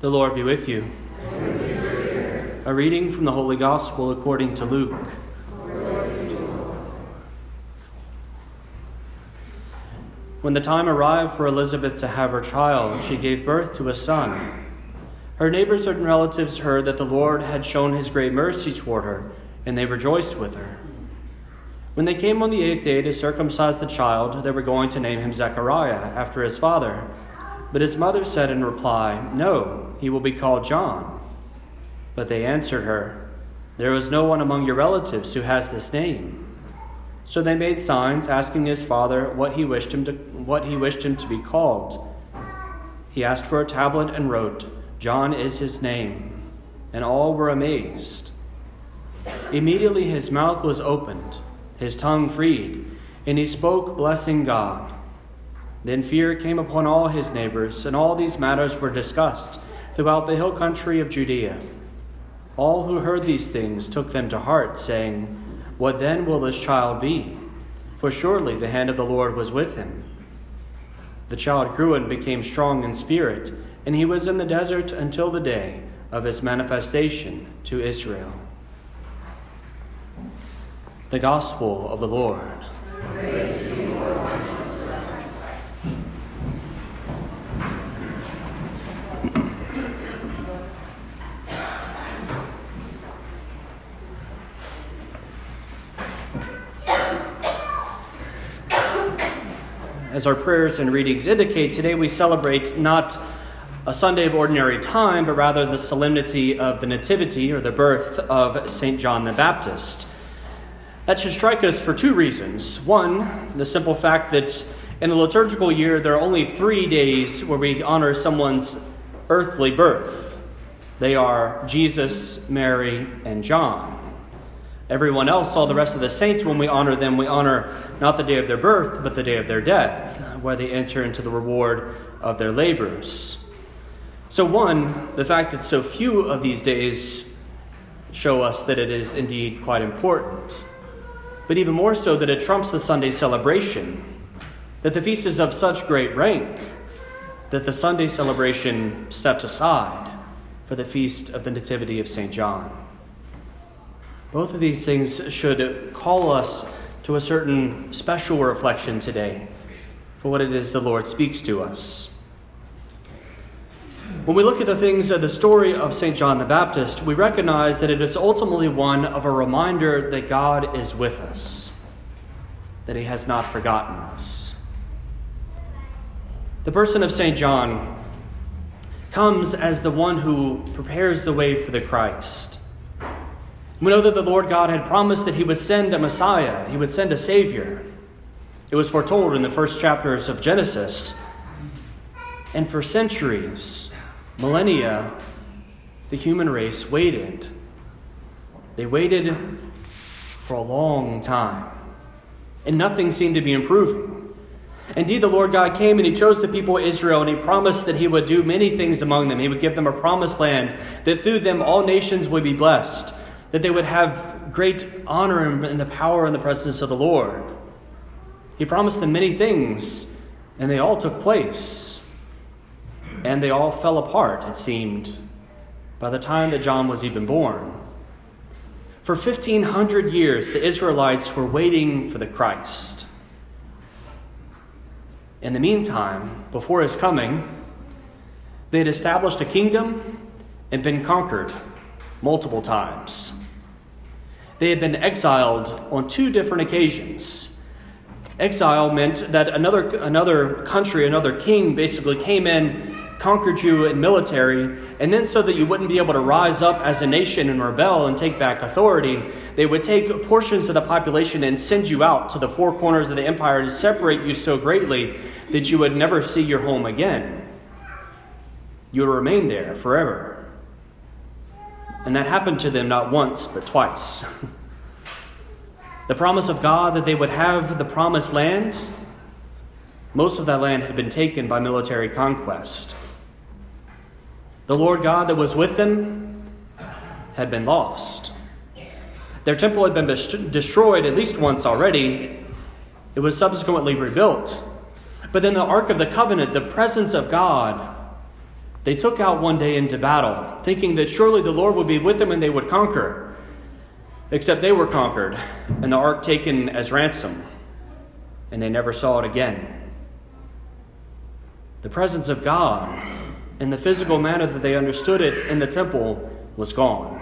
The Lord be with you. A reading from the Holy Gospel according to Luke. When the time arrived for Elizabeth to have her child, she gave birth to a son. Her neighbors and relatives heard that the Lord had shown his great mercy toward her, and they rejoiced with her. When they came on the eighth day to circumcise the child, they were going to name him Zechariah, after his father. But his mother said in reply, No, he will be called John. But they answered her, There is no one among your relatives who has this name. So they made signs, asking his father what he wished him to, what he wished him to be called. He asked for a tablet and wrote, John is his name. And all were amazed. Immediately his mouth was opened, his tongue freed, and he spoke, blessing God. Then fear came upon all his neighbors, and all these matters were discussed throughout the hill country of Judea. All who heard these things took them to heart, saying, What then will this child be? For surely the hand of the Lord was with him. The child grew and became strong in spirit, and he was in the desert until the day of his manifestation to Israel. The Gospel of the Lord. As our prayers and readings indicate, today we celebrate not a Sunday of ordinary time, but rather the solemnity of the Nativity or the birth of St. John the Baptist. That should strike us for two reasons. One, the simple fact that in the liturgical year there are only three days where we honor someone's earthly birth. They are Jesus, Mary, and John. Everyone else, all the rest of the saints, when we honor them, we honor not the day of their birth, but the day of their death, where they enter into the reward of their labors. So, one, the fact that so few of these days show us that it is indeed quite important. But even more so, that it trumps the Sunday celebration, that the feast is of such great rank that the Sunday celebration steps aside for the feast of the Nativity of St. John. Both of these things should call us to a certain special reflection today for what it is the Lord speaks to us. When we look at the things of the story of St. John the Baptist, we recognize that it is ultimately one of a reminder that God is with us, that He has not forgotten us. The person of St. John comes as the one who prepares the way for the Christ we know that the Lord God had promised that He would send a Messiah, He would send a Savior. It was foretold in the first chapters of Genesis. And for centuries, millennia, the human race waited. They waited for a long time, and nothing seemed to be improving. Indeed, the Lord God came and He chose the people of Israel, and He promised that He would do many things among them. He would give them a promised land, that through them all nations would be blessed that they would have great honor in the power and the presence of the Lord. He promised them many things, and they all took place. And they all fell apart, it seemed, by the time that John was even born. For 1,500 years, the Israelites were waiting for the Christ. In the meantime, before his coming, they had established a kingdom and been conquered multiple times. They had been exiled on two different occasions. Exile meant that another, another country, another king basically came in, conquered you in military, and then so that you wouldn't be able to rise up as a nation and rebel and take back authority, they would take portions of the population and send you out to the four corners of the empire to separate you so greatly that you would never see your home again. You would remain there forever. And that happened to them not once, but twice. the promise of God that they would have the promised land, most of that land had been taken by military conquest. The Lord God that was with them had been lost. Their temple had been destroyed at least once already. It was subsequently rebuilt. But then the Ark of the Covenant, the presence of God, They took out one day into battle, thinking that surely the Lord would be with them and they would conquer. Except they were conquered, and the ark taken as ransom, and they never saw it again. The presence of God, in the physical manner that they understood it in the temple, was gone.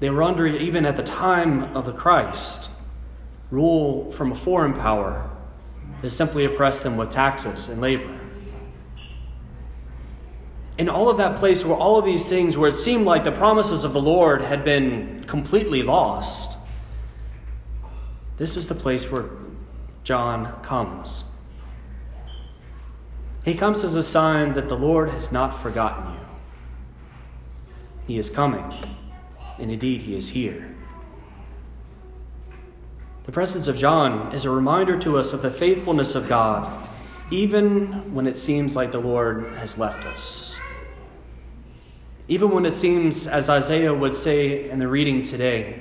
They were under, even at the time of the Christ, rule from a foreign power that simply oppressed them with taxes and labor. In all of that place where all of these things, where it seemed like the promises of the Lord had been completely lost, this is the place where John comes. He comes as a sign that the Lord has not forgotten you. He is coming, and indeed, He is here. The presence of John is a reminder to us of the faithfulness of God, even when it seems like the Lord has left us. Even when it seems, as Isaiah would say in the reading today,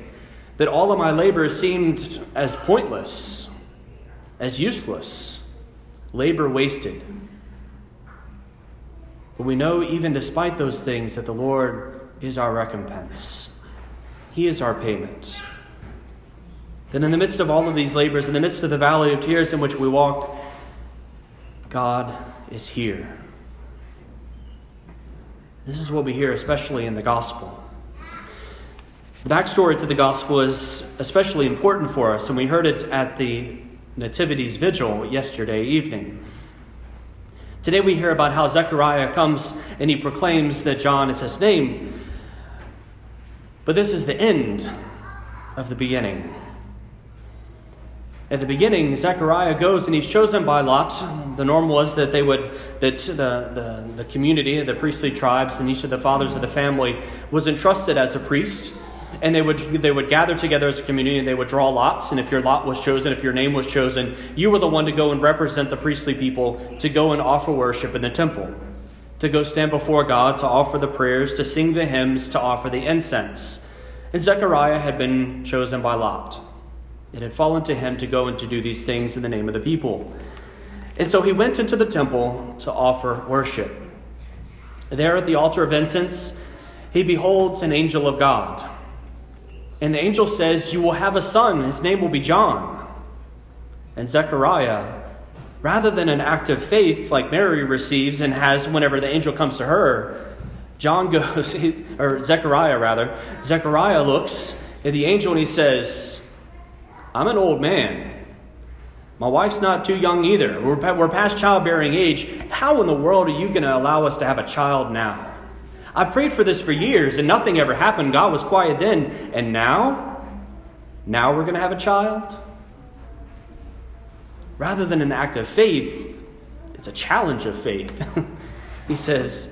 that all of my labor seemed as pointless, as useless, labor wasted. But we know, even despite those things, that the Lord is our recompense, He is our payment. That in the midst of all of these labors, in the midst of the valley of tears in which we walk, God is here. This is what we hear, especially in the gospel. The backstory to the gospel is especially important for us, and we heard it at the Nativities Vigil yesterday evening. Today we hear about how Zechariah comes and he proclaims that John is his name. But this is the end of the beginning. At the beginning, Zechariah goes and he's chosen by Lot. The norm was that they would that the, the, the community, the priestly tribes, and each of the fathers of the family was entrusted as a priest. And they would they would gather together as a community and they would draw lots. And if your lot was chosen, if your name was chosen, you were the one to go and represent the priestly people to go and offer worship in the temple, to go stand before God, to offer the prayers, to sing the hymns, to offer the incense. And Zechariah had been chosen by Lot. It had fallen to him to go and to do these things in the name of the people. And so he went into the temple to offer worship. There at the altar of incense, he beholds an angel of God. And the angel says, You will have a son, his name will be John. And Zechariah, rather than an act of faith like Mary receives and has whenever the angel comes to her, John goes, or Zechariah rather, Zechariah looks at the angel and he says, I'm an old man. My wife's not too young either. We're, we're past childbearing age. How in the world are you going to allow us to have a child now? I prayed for this for years and nothing ever happened. God was quiet then. And now? Now we're going to have a child? Rather than an act of faith, it's a challenge of faith. he says,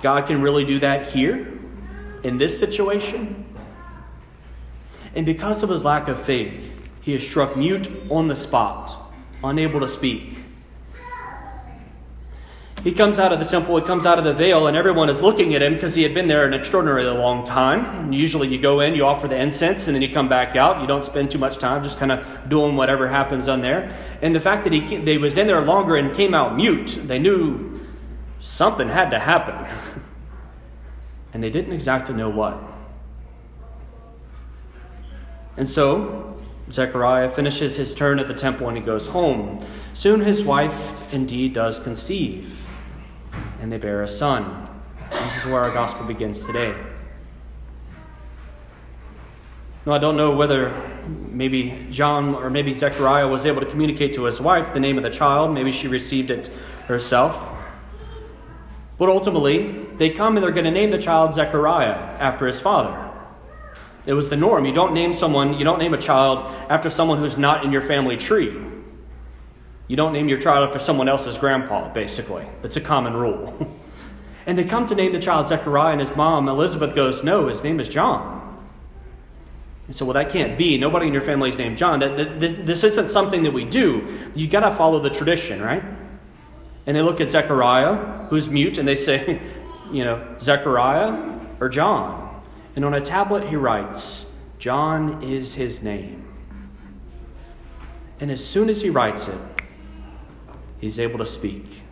God can really do that here, in this situation? And because of his lack of faith, he is struck mute on the spot, unable to speak. He comes out of the temple, he comes out of the veil, and everyone is looking at him because he had been there an extraordinarily long time. usually you go in, you offer the incense, and then you come back out. You don't spend too much time just kind of doing whatever happens on there. And the fact that he they was in there longer and came out mute, they knew something had to happen. and they didn't exactly know what. And so Zechariah finishes his turn at the temple and he goes home. Soon his wife indeed does conceive, and they bear a son. This is where our gospel begins today. Now, I don't know whether maybe John or maybe Zechariah was able to communicate to his wife the name of the child. Maybe she received it herself. But ultimately, they come and they're going to name the child Zechariah after his father. It was the norm. You don't name someone, you don't name a child after someone who's not in your family tree. You don't name your child after someone else's grandpa, basically. It's a common rule. and they come to name the child Zechariah, and his mom, Elizabeth, goes, No, his name is John. And so, well, that can't be. Nobody in your family is named John. That, this, this isn't something that we do. you got to follow the tradition, right? And they look at Zechariah, who's mute, and they say, you know, Zechariah or John. And on a tablet he writes, John is his name. And as soon as he writes it, he's able to speak.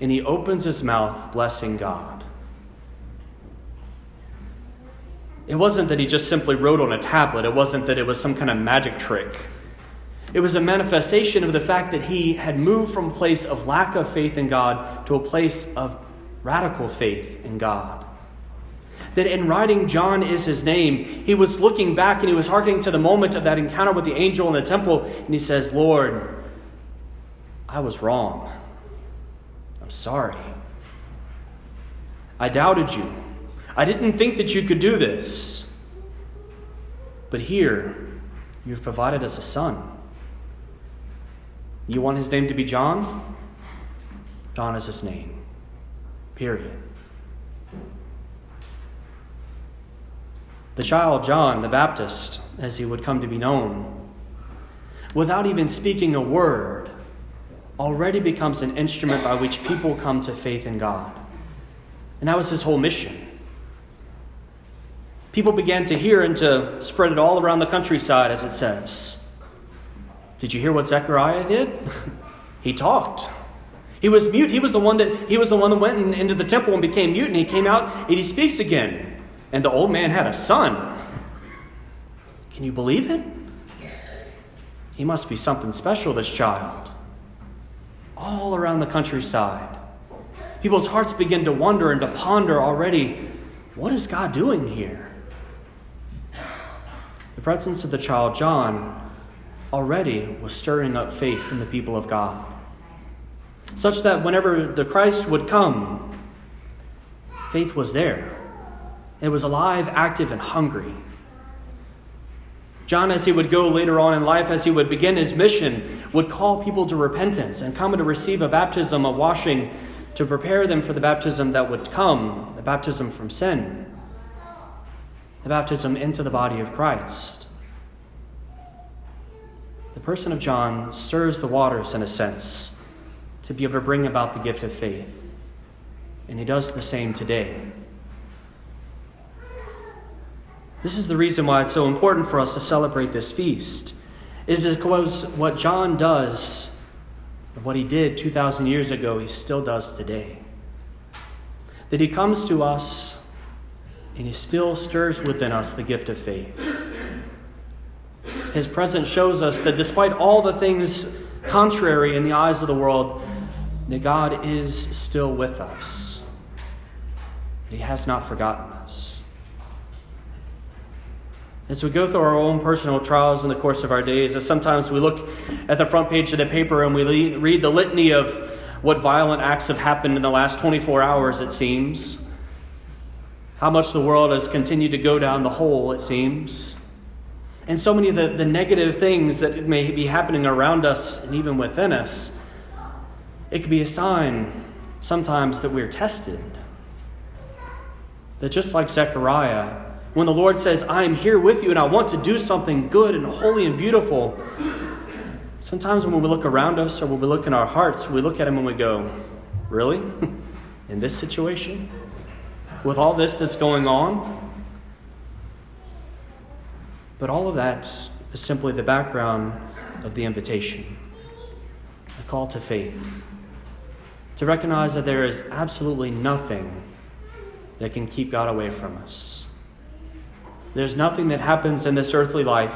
and he opens his mouth, blessing God. It wasn't that he just simply wrote on a tablet, it wasn't that it was some kind of magic trick. It was a manifestation of the fact that he had moved from a place of lack of faith in God to a place of radical faith in God. That in writing John is his name, he was looking back and he was hearkening to the moment of that encounter with the angel in the temple, and he says, Lord, I was wrong. I'm sorry. I doubted you. I didn't think that you could do this. But here, you've provided us a son. You want his name to be John? John is his name. Period. The child John the Baptist, as he would come to be known, without even speaking a word, already becomes an instrument by which people come to faith in God. And that was his whole mission. People began to hear and to spread it all around the countryside, as it says. Did you hear what Zechariah did? he talked. He was mute. He was the one that he was the one that went in, into the temple and became mute, and he came out and he speaks again. And the old man had a son. Can you believe it? He must be something special, this child. All around the countryside. People's hearts begin to wonder and to ponder already what is God doing here? The presence of the child John already was stirring up faith in the people of God. Such that whenever the Christ would come, faith was there. It was alive, active, and hungry. John, as he would go later on in life, as he would begin his mission, would call people to repentance and come to receive a baptism, a washing, to prepare them for the baptism that would come, the baptism from sin, the baptism into the body of Christ the person of John stirs the waters in a sense to be able to bring about the gift of faith. And he does the same today. This is the reason why it's so important for us to celebrate this feast. It is because what John does, what he did 2,000 years ago, he still does today. That he comes to us and he still stirs within us the gift of faith his presence shows us that despite all the things contrary in the eyes of the world, that God is still with us. He has not forgotten us. As we go through our own personal trials in the course of our days, as sometimes we look at the front page of the paper and we read the litany of what violent acts have happened in the last 24 hours, it seems, how much the world has continued to go down the hole, it seems and so many of the, the negative things that may be happening around us and even within us, it could be a sign sometimes that we're tested. That just like Zechariah, when the Lord says, I am here with you and I want to do something good and holy and beautiful, sometimes when we look around us or when we look in our hearts, we look at Him and we go, Really? in this situation? With all this that's going on? But all of that is simply the background of the invitation a call to faith. To recognize that there is absolutely nothing that can keep God away from us. There's nothing that happens in this earthly life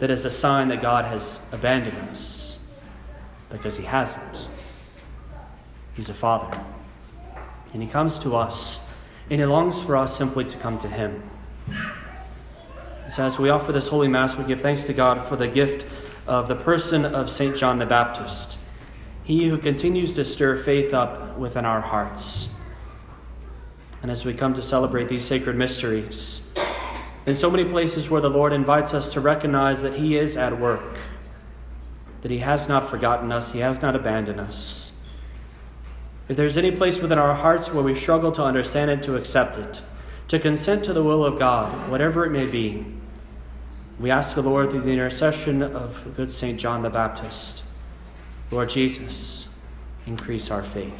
that is a sign that God has abandoned us, because He hasn't. He's a Father. And He comes to us, and He longs for us simply to come to Him. So, as we offer this Holy Mass, we give thanks to God for the gift of the person of St. John the Baptist, he who continues to stir faith up within our hearts. And as we come to celebrate these sacred mysteries, in so many places where the Lord invites us to recognize that He is at work, that He has not forgotten us, He has not abandoned us. If there's any place within our hearts where we struggle to understand it, to accept it, to consent to the will of God, whatever it may be. We ask the Lord through the intercession of good St. John the Baptist. Lord Jesus, increase our faith.